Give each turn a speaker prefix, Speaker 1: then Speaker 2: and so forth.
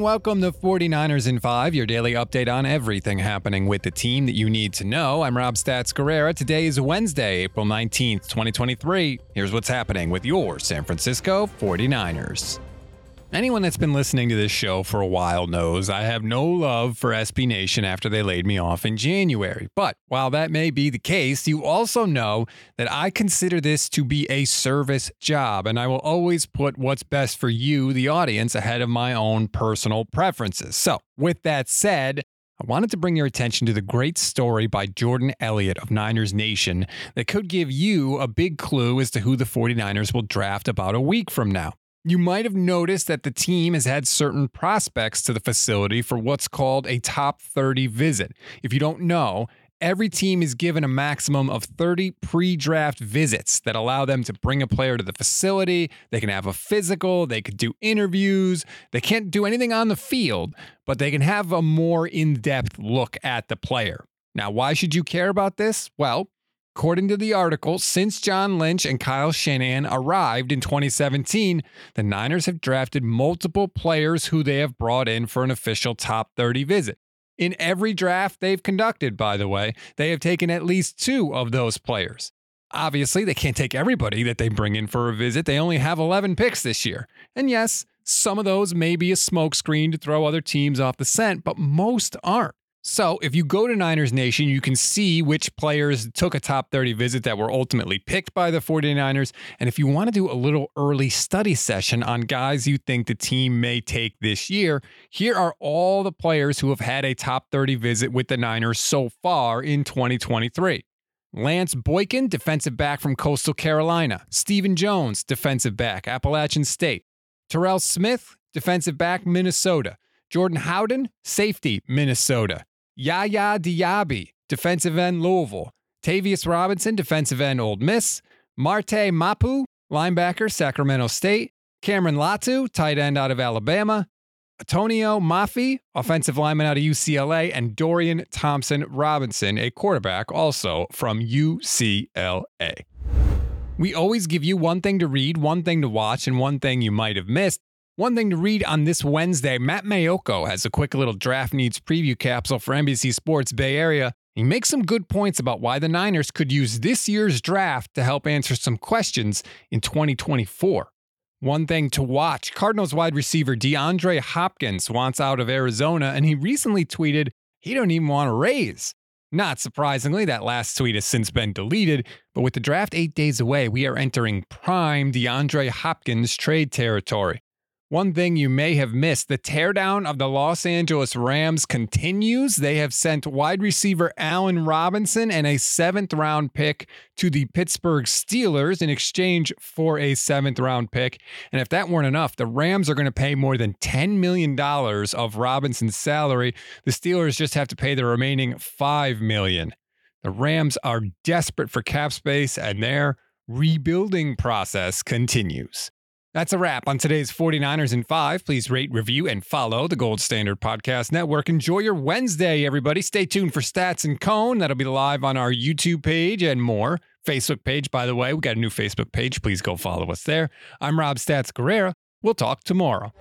Speaker 1: Welcome to 49ers in 5, your daily update on everything happening with the team that you need to know. I'm Rob Stats Guerrera. Today is Wednesday, April 19th, 2023. Here's what's happening with your San Francisco 49ers. Anyone that's been listening to this show for a while knows I have no love for SB Nation after they laid me off in January. But while that may be the case, you also know that I consider this to be a service job, and I will always put what's best for you, the audience, ahead of my own personal preferences. So, with that said, I wanted to bring your attention to the great story by Jordan Elliott of Niners Nation that could give you a big clue as to who the 49ers will draft about a week from now. You might have noticed that the team has had certain prospects to the facility for what's called a top 30 visit. If you don't know, every team is given a maximum of 30 pre draft visits that allow them to bring a player to the facility. They can have a physical, they could do interviews, they can't do anything on the field, but they can have a more in depth look at the player. Now, why should you care about this? Well, According to the article, since John Lynch and Kyle Shanahan arrived in 2017, the Niners have drafted multiple players who they have brought in for an official top 30 visit. In every draft they've conducted, by the way, they have taken at least two of those players. Obviously, they can't take everybody that they bring in for a visit. They only have 11 picks this year. And yes, some of those may be a smokescreen to throw other teams off the scent, but most aren't. So, if you go to Niners Nation, you can see which players took a top 30 visit that were ultimately picked by the 49ers. And if you want to do a little early study session on guys you think the team may take this year, here are all the players who have had a top 30 visit with the Niners so far in 2023. Lance Boykin, defensive back from Coastal Carolina. Stephen Jones, defensive back, Appalachian State. Terell Smith, defensive back, Minnesota. Jordan Howden, safety, Minnesota. Yaya Diaby, defensive end Louisville. Tavius Robinson, defensive end Ole Miss. Marte Mapu, linebacker Sacramento State. Cameron Latu, tight end out of Alabama. Atonio Mafi, offensive lineman out of UCLA, and Dorian Thompson Robinson, a quarterback also from UCLA. We always give you one thing to read, one thing to watch, and one thing you might have missed. One thing to read on this Wednesday Matt Maiocco has a quick little draft needs preview capsule for NBC Sports Bay Area. He makes some good points about why the Niners could use this year's draft to help answer some questions in 2024. One thing to watch Cardinals wide receiver DeAndre Hopkins wants out of Arizona, and he recently tweeted he don't even want to raise. Not surprisingly, that last tweet has since been deleted, but with the draft eight days away, we are entering prime DeAndre Hopkins trade territory. One thing you may have missed the teardown of the Los Angeles Rams continues. They have sent wide receiver Allen Robinson and a seventh round pick to the Pittsburgh Steelers in exchange for a seventh round pick. And if that weren't enough, the Rams are going to pay more than $10 million of Robinson's salary. The Steelers just have to pay the remaining 5 million. The Rams are desperate for cap space and their rebuilding process continues. That's a wrap on today's 49ers in 5. Please rate, review, and follow the Gold Standard Podcast Network. Enjoy your Wednesday, everybody. Stay tuned for Stats and Cone. That'll be live on our YouTube page and more. Facebook page, by the way. We got a new Facebook page. Please go follow us there. I'm Rob Stats Guerrera. We'll talk tomorrow.